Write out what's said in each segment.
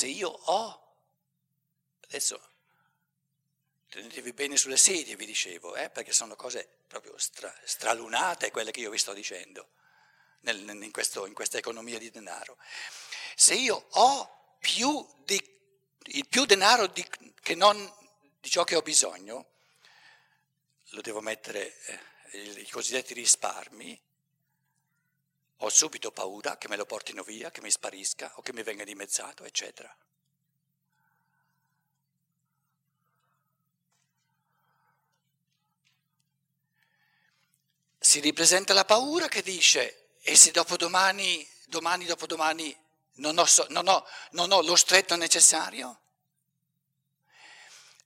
Se io ho, adesso tenetevi bene sulle sedie, vi dicevo, eh, perché sono cose proprio stra, stralunate quelle che io vi sto dicendo nel, in, questo, in, questa economia di denaro. Se io ho più, di, più denaro di, che non di ciò che ho bisogno, lo devo mettere eh, i cosiddetti risparmi, ho subito paura che me lo portino via, che mi sparisca o che mi venga dimezzato, eccetera. Si ripresenta la paura che dice, e se dopodomani, domani, dopodomani non ho, non ho, non ho lo stretto necessario?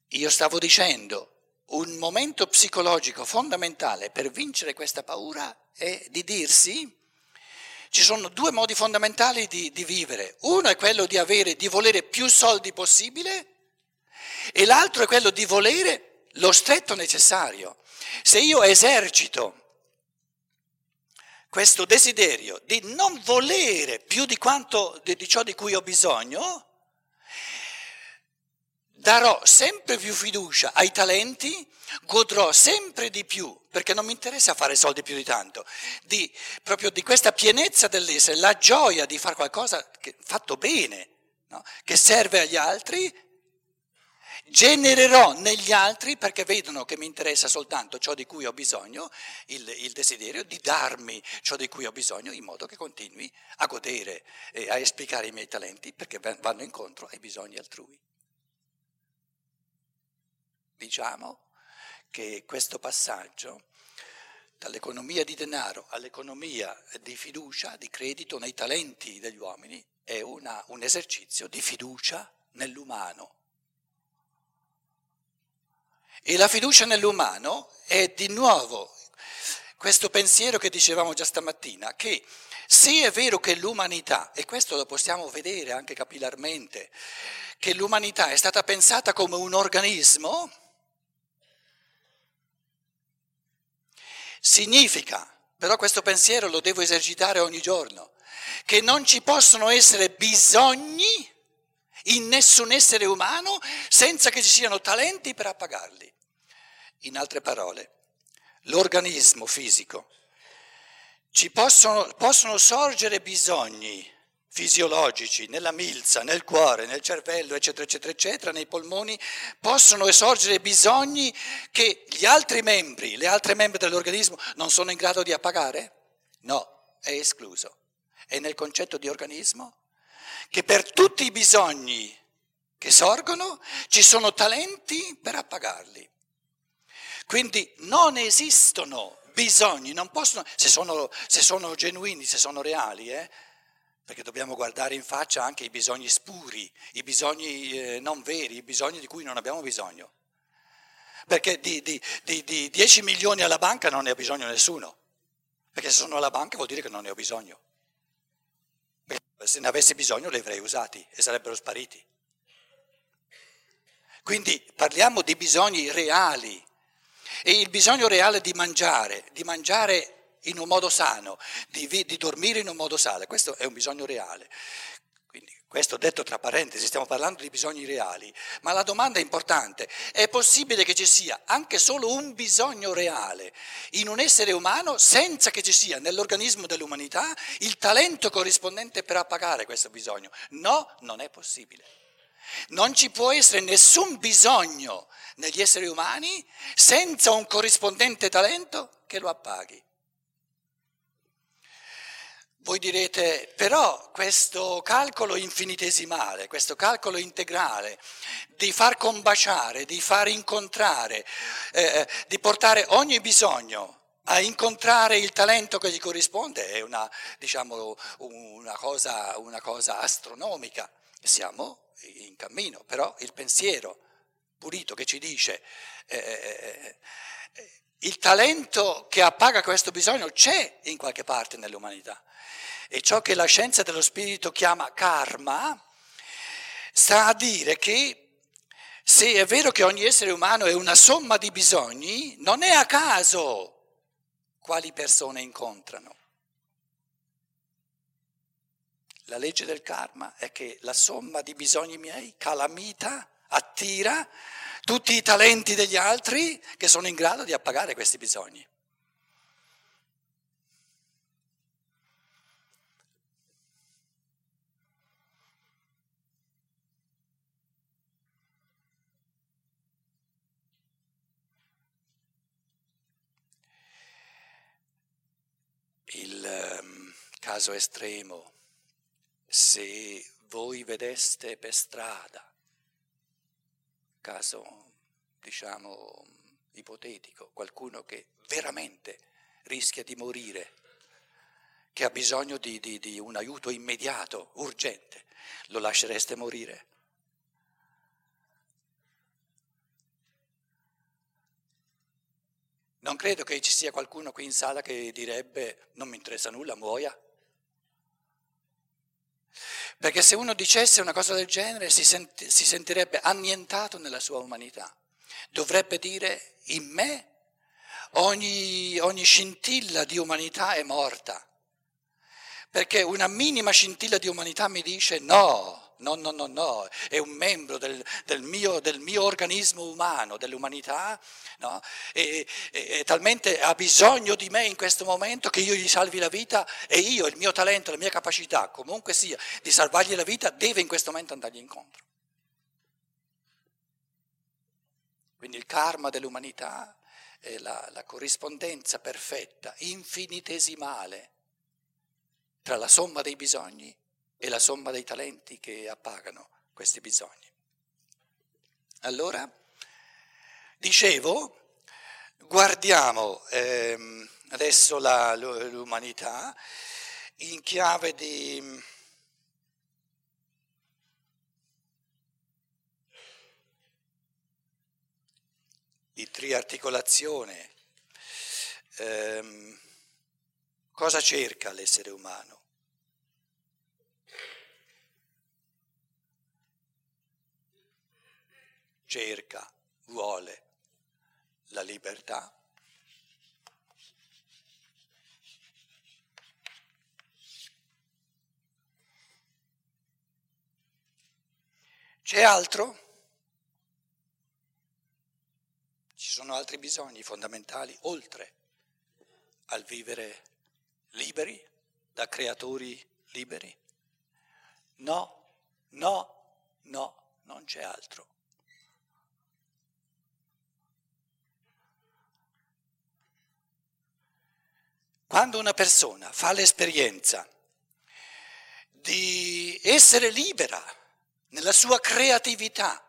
Io stavo dicendo, un momento psicologico fondamentale per vincere questa paura è di dirsi, ci sono due modi fondamentali di, di vivere. Uno è quello di, avere, di volere più soldi possibile e l'altro è quello di volere lo stretto necessario. Se io esercito questo desiderio di non volere più di, quanto, di ciò di cui ho bisogno, darò sempre più fiducia ai talenti, godrò sempre di più, perché non mi interessa fare soldi più di tanto, di, proprio di questa pienezza dell'essere, la gioia di fare qualcosa che, fatto bene, no? che serve agli altri, genererò negli altri, perché vedono che mi interessa soltanto ciò di cui ho bisogno, il, il desiderio di darmi ciò di cui ho bisogno, in modo che continui a godere e a esplicare i miei talenti, perché vanno incontro ai bisogni altrui. Diciamo che questo passaggio dall'economia di denaro all'economia di fiducia, di credito nei talenti degli uomini, è una, un esercizio di fiducia nell'umano. E la fiducia nell'umano è di nuovo questo pensiero che dicevamo già stamattina, che se è vero che l'umanità, e questo lo possiamo vedere anche capillarmente, che l'umanità è stata pensata come un organismo, Significa, però questo pensiero lo devo esercitare ogni giorno, che non ci possono essere bisogni in nessun essere umano senza che ci siano talenti per appagarli. In altre parole, l'organismo fisico ci possono, possono sorgere bisogni fisiologici nella milza, nel cuore, nel cervello, eccetera, eccetera, eccetera, nei polmoni, possono esorgere bisogni che gli altri membri, le altre membri dell'organismo non sono in grado di appagare? No, è escluso. È nel concetto di organismo che per tutti i bisogni che sorgono ci sono talenti per appagarli. Quindi non esistono bisogni, non possono, se sono, se sono genuini, se sono reali, eh, perché dobbiamo guardare in faccia anche i bisogni spuri, i bisogni eh, non veri, i bisogni di cui non abbiamo bisogno. Perché di, di, di, di 10 milioni alla banca non ne ha bisogno nessuno, perché se sono alla banca vuol dire che non ne ho bisogno. Se ne avessi bisogno li avrei usati e sarebbero spariti. Quindi parliamo di bisogni reali e il bisogno reale di mangiare, di mangiare in un modo sano, di, di dormire in un modo sano, questo è un bisogno reale. Quindi, questo detto tra parentesi, stiamo parlando di bisogni reali, ma la domanda è importante, è possibile che ci sia anche solo un bisogno reale in un essere umano senza che ci sia nell'organismo dell'umanità il talento corrispondente per appagare questo bisogno? No, non è possibile. Non ci può essere nessun bisogno negli esseri umani senza un corrispondente talento che lo appaghi. Voi direte, però questo calcolo infinitesimale, questo calcolo integrale di far combaciare, di far incontrare, eh, di portare ogni bisogno a incontrare il talento che gli corrisponde è una, diciamo, una, cosa, una cosa astronomica. Siamo in cammino, però il pensiero pulito che ci dice eh, eh, eh il talento che appaga questo bisogno c'è in qualche parte nell'umanità. E ciò che la scienza dello spirito chiama karma sta a dire che se è vero che ogni essere umano è una somma di bisogni, non è a caso quali persone incontrano. La legge del karma è che la somma di bisogni miei, calamita, attira tutti i talenti degli altri che sono in grado di appagare questi bisogni. Il um, caso estremo, se voi vedeste per strada caso diciamo ipotetico, qualcuno che veramente rischia di morire, che ha bisogno di, di, di un aiuto immediato, urgente, lo lascereste morire? Non credo che ci sia qualcuno qui in sala che direbbe non mi interessa nulla, muoia. Perché se uno dicesse una cosa del genere si, senti, si sentirebbe annientato nella sua umanità. Dovrebbe dire in me ogni, ogni scintilla di umanità è morta. Perché una minima scintilla di umanità mi dice no, No, no, no, no, è un membro del, del, mio, del mio, organismo umano, dell'umanità, no? e, e, e, talmente ha bisogno di me in questo momento che io gli salvi la vita e io, il mio talento, la mia capacità, comunque sia, di salvargli la vita, deve in questo momento andargli incontro. Quindi il karma dell'umanità è la, la corrispondenza perfetta, infinitesimale tra la somma dei bisogni e la somma dei talenti che appagano questi bisogni. Allora, dicevo, guardiamo ehm, adesso la, l'umanità in chiave di... di triarticolazione. Eh, cosa cerca l'essere umano? Cerca, vuole la libertà. C'è altro? Ci sono altri bisogni fondamentali oltre al vivere liberi, da creatori liberi? No, no, no, non c'è altro. Quando una persona fa l'esperienza di essere libera nella sua creatività,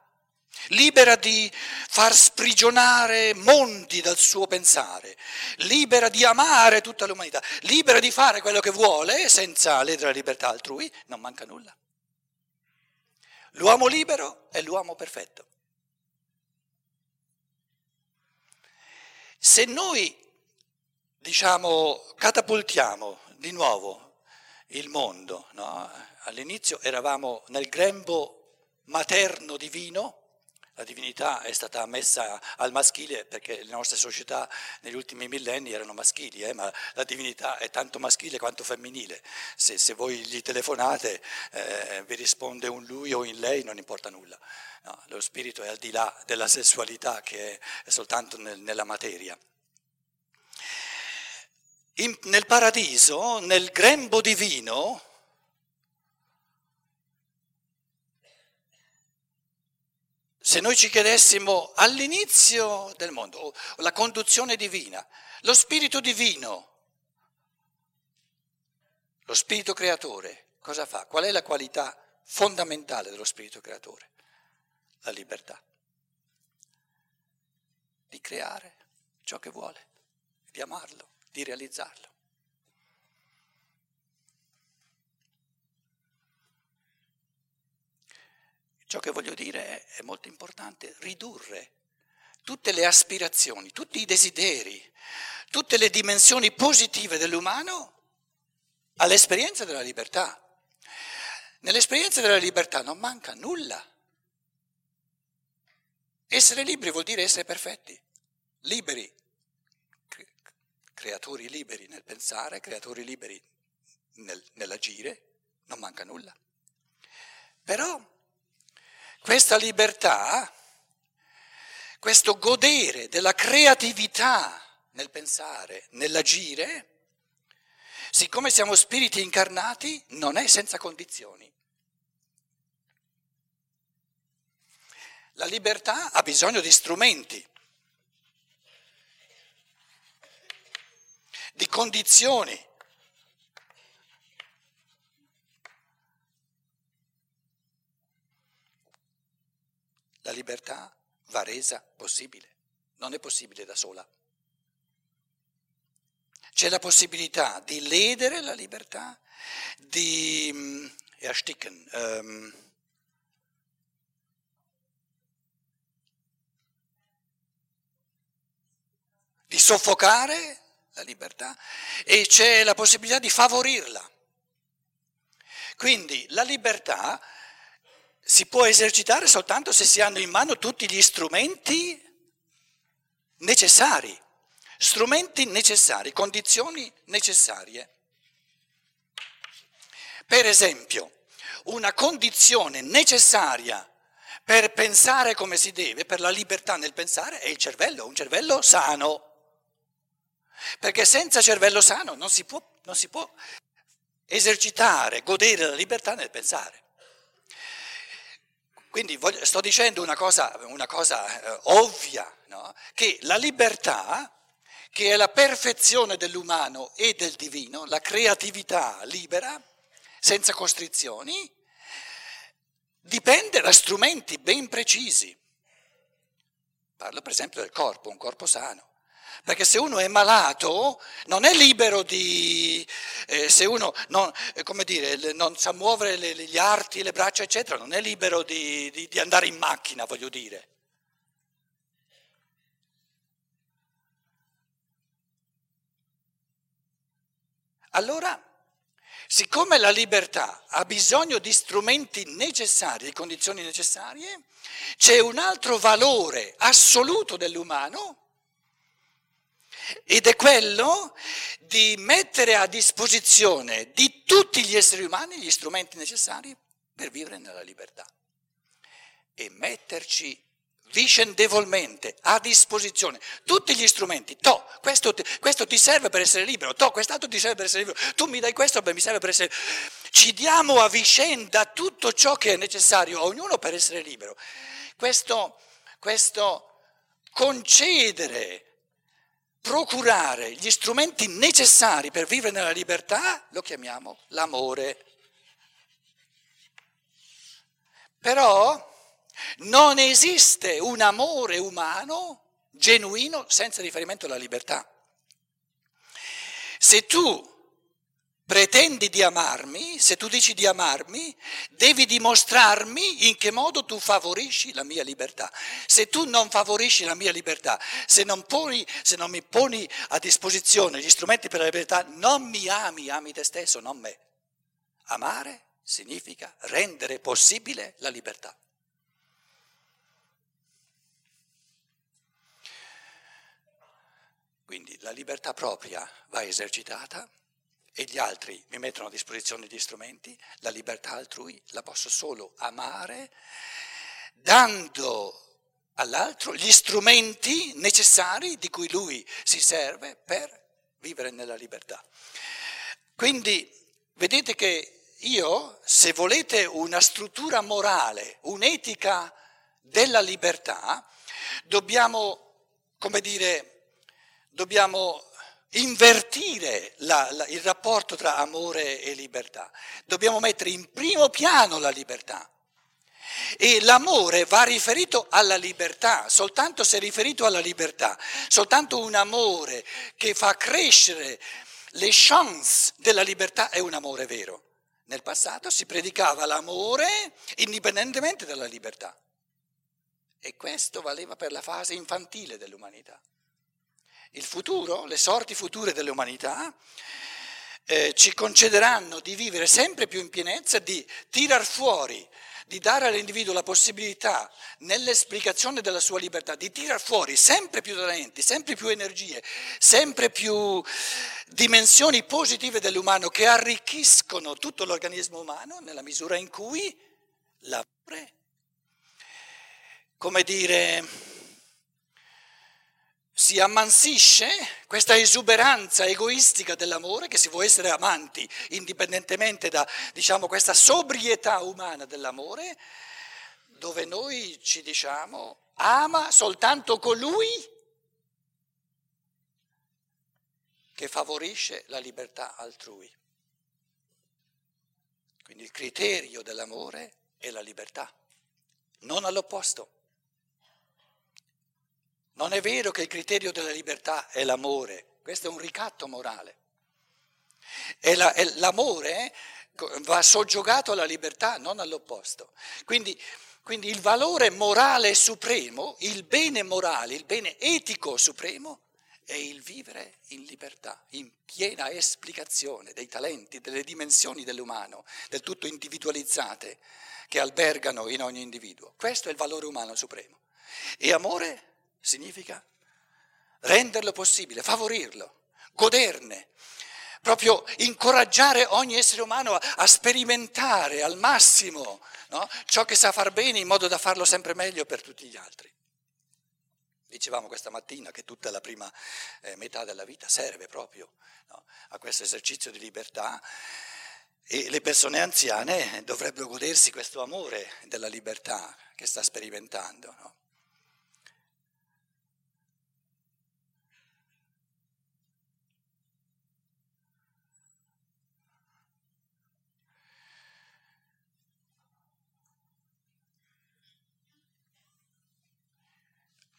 libera di far sprigionare mondi dal suo pensare, libera di amare tutta l'umanità, libera di fare quello che vuole senza ledere la libertà altrui, non manca nulla. L'uomo libero è l'uomo perfetto. Se noi diciamo, catapultiamo di nuovo il mondo. No? All'inizio eravamo nel grembo materno divino, la divinità è stata messa al maschile perché le nostre società negli ultimi millenni erano maschili, eh, ma la divinità è tanto maschile quanto femminile. Se, se voi gli telefonate eh, vi risponde un lui o un lei, non importa nulla. No, lo spirito è al di là della sessualità che è soltanto nel, nella materia. In, nel paradiso, nel grembo divino, se noi ci chiedessimo all'inizio del mondo, la conduzione divina, lo spirito divino, lo spirito creatore, cosa fa? Qual è la qualità fondamentale dello spirito creatore? La libertà di creare ciò che vuole, di amarlo di realizzarlo. Ciò che voglio dire è, è molto importante, ridurre tutte le aspirazioni, tutti i desideri, tutte le dimensioni positive dell'umano all'esperienza della libertà. Nell'esperienza della libertà non manca nulla. Essere liberi vuol dire essere perfetti, liberi creatori liberi nel pensare, creatori liberi nel, nell'agire, non manca nulla. Però questa libertà, questo godere della creatività nel pensare, nell'agire, siccome siamo spiriti incarnati, non è senza condizioni. La libertà ha bisogno di strumenti, di condizioni. La libertà va resa possibile, non è possibile da sola. C'è la possibilità di ledere la libertà, di mm, ersticken, um, di soffocare la libertà e c'è la possibilità di favorirla. Quindi la libertà si può esercitare soltanto se si hanno in mano tutti gli strumenti necessari, strumenti necessari, condizioni necessarie. Per esempio, una condizione necessaria per pensare come si deve, per la libertà nel pensare, è il cervello, un cervello sano. Perché senza cervello sano non si può, non si può esercitare, godere la libertà nel pensare. Quindi voglio, sto dicendo una cosa, una cosa eh, ovvia, no? che la libertà, che è la perfezione dell'umano e del divino, la creatività libera, senza costrizioni, dipende da strumenti ben precisi. Parlo per esempio del corpo, un corpo sano. Perché se uno è malato non è libero di, eh, se uno non, eh, dire, non sa muovere le, gli arti, le braccia, eccetera, non è libero di, di, di andare in macchina, voglio dire. Allora, siccome la libertà ha bisogno di strumenti necessari, di condizioni necessarie, c'è un altro valore assoluto dell'umano ed è quello di mettere a disposizione di tutti gli esseri umani gli strumenti necessari per vivere nella libertà e metterci vicendevolmente a disposizione tutti gli strumenti. To, questo, questo, ti serve per essere libero, to, quest'altro ti serve per essere libero, tu mi dai questo, beh, mi serve per essere... Ci diamo a vicenda tutto ciò che è necessario a ognuno per essere libero. Questo, questo concedere procurare gli strumenti necessari per vivere nella libertà, lo chiamiamo l'amore. Però non esiste un amore umano genuino senza riferimento alla libertà. Se tu pretendi di amarmi, se tu dici di amarmi, devi dimostrarmi in che modo tu favorisci la mia libertà. Se tu non favorisci la mia libertà, se non, poni, se non mi poni a disposizione gli strumenti per la libertà, non mi ami, ami te stesso, non me. Amare significa rendere possibile la libertà. Quindi la libertà propria va esercitata e gli altri mi mettono a disposizione gli strumenti, la libertà altrui la posso solo amare dando all'altro gli strumenti necessari di cui lui si serve per vivere nella libertà. Quindi vedete che io, se volete una struttura morale, un'etica della libertà, dobbiamo, come dire, dobbiamo invertire la, la, il rapporto tra amore e libertà. Dobbiamo mettere in primo piano la libertà. E l'amore va riferito alla libertà, soltanto se è riferito alla libertà, soltanto un amore che fa crescere le chance della libertà è un amore vero. Nel passato si predicava l'amore indipendentemente dalla libertà. E questo valeva per la fase infantile dell'umanità il futuro, le sorti future dell'umanità, eh, ci concederanno di vivere sempre più in pienezza, di tirar fuori di dare all'individuo la possibilità, nell'esplicazione della sua libertà, di tirar fuori sempre più talenti, sempre più energie, sempre più dimensioni positive dell'umano che arricchiscono tutto l'organismo umano nella misura in cui l'amore, come dire, si ammansisce questa esuberanza egoistica dell'amore, che si può essere amanti indipendentemente da diciamo, questa sobrietà umana dell'amore, dove noi ci diciamo ama soltanto colui che favorisce la libertà altrui. Quindi il criterio dell'amore è la libertà, non all'opposto. Non è vero che il criterio della libertà è l'amore, questo è un ricatto morale. E la, e l'amore va soggiogato alla libertà, non all'opposto. Quindi, quindi il valore morale supremo, il bene morale, il bene etico supremo è il vivere in libertà, in piena esplicazione dei talenti, delle dimensioni dell'umano, del tutto individualizzate, che albergano in ogni individuo. Questo è il valore umano supremo. E amore? Significa renderlo possibile, favorirlo, goderne, proprio incoraggiare ogni essere umano a, a sperimentare al massimo no? ciò che sa far bene in modo da farlo sempre meglio per tutti gli altri. Dicevamo questa mattina che tutta la prima eh, metà della vita serve proprio no? a questo esercizio di libertà e le persone anziane dovrebbero godersi questo amore della libertà che sta sperimentando. No?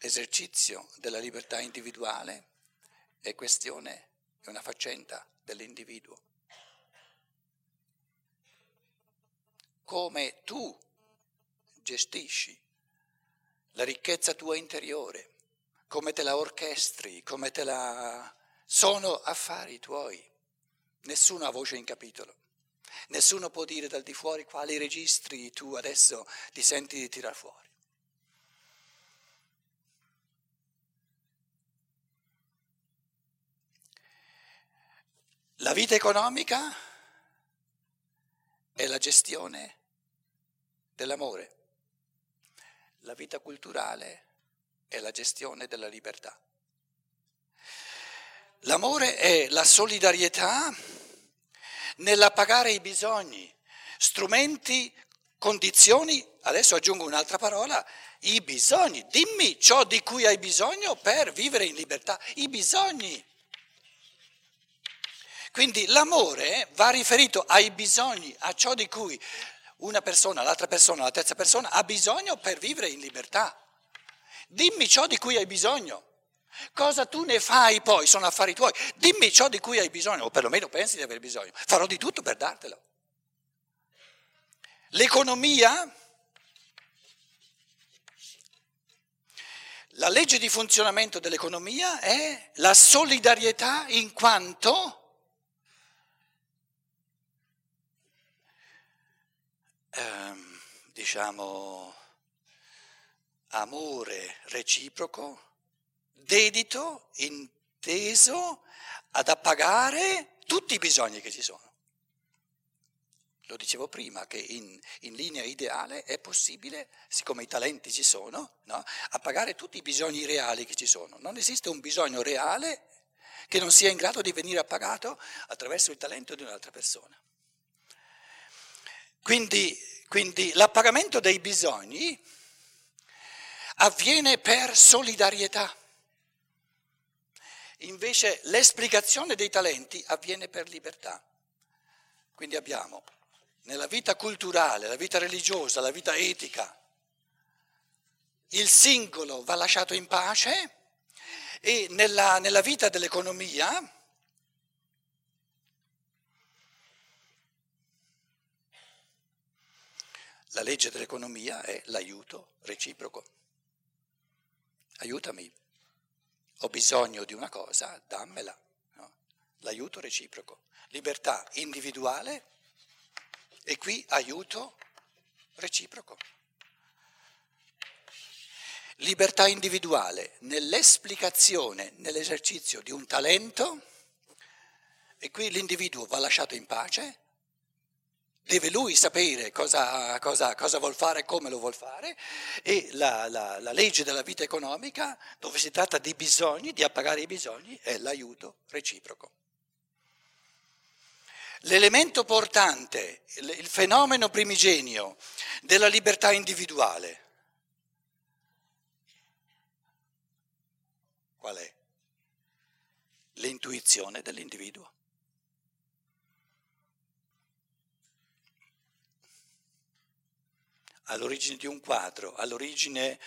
L'esercizio della libertà individuale è questione, è una faccenda dell'individuo. Come tu gestisci la ricchezza tua interiore, come te la orchestri, come te la... sono affari tuoi. Nessuno ha voce in capitolo. Nessuno può dire dal di fuori quali registri tu adesso ti senti di tirar fuori. La vita economica è la gestione dell'amore, la vita culturale è la gestione della libertà. L'amore è la solidarietà nell'appagare i bisogni, strumenti, condizioni, adesso aggiungo un'altra parola, i bisogni. Dimmi ciò di cui hai bisogno per vivere in libertà, i bisogni. Quindi l'amore va riferito ai bisogni, a ciò di cui una persona, l'altra persona, la terza persona ha bisogno per vivere in libertà. Dimmi ciò di cui hai bisogno. Cosa tu ne fai poi? Sono affari tuoi. Dimmi ciò di cui hai bisogno, o perlomeno pensi di aver bisogno. Farò di tutto per dartelo. L'economia, la legge di funzionamento dell'economia è la solidarietà in quanto ehm, diciamo, amore reciproco, dedito, inteso ad appagare tutti i bisogni che ci sono. Lo dicevo prima che in, in linea ideale è possibile, siccome i talenti ci sono, no, appagare tutti i bisogni reali che ci sono. Non esiste un bisogno reale che non sia in grado di venire appagato attraverso il talento di un'altra persona. Quindi, quindi l'appagamento dei bisogni avviene per solidarietà. Invece l'esplicazione dei talenti avviene per libertà. Quindi abbiamo nella vita culturale, la vita religiosa, la vita etica, il singolo va lasciato in pace e nella, nella vita dell'economia La legge dell'economia è l'aiuto reciproco. Aiutami, ho bisogno di una cosa, dammela. No? L'aiuto reciproco. Libertà individuale e qui aiuto reciproco. Libertà individuale nell'esplicazione, nell'esercizio di un talento, e qui l'individuo va lasciato in pace, deve lui sapere cosa, cosa, cosa vuol fare, come lo vuol fare, e la, la, la legge della vita economica, dove si tratta di bisogni, di appagare i bisogni, è l'aiuto reciproco. L'elemento portante, il fenomeno primigenio della libertà individuale, qual è? L'intuizione dell'individuo. All'origine di un quadro, all'origine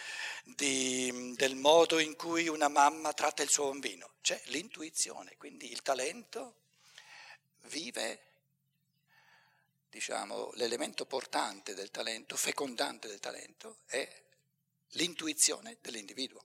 di, del modo in cui una mamma tratta il suo bambino. C'è l'intuizione, quindi il talento vive, diciamo, l'elemento portante del talento, fecondante del talento, è l'intuizione dell'individuo.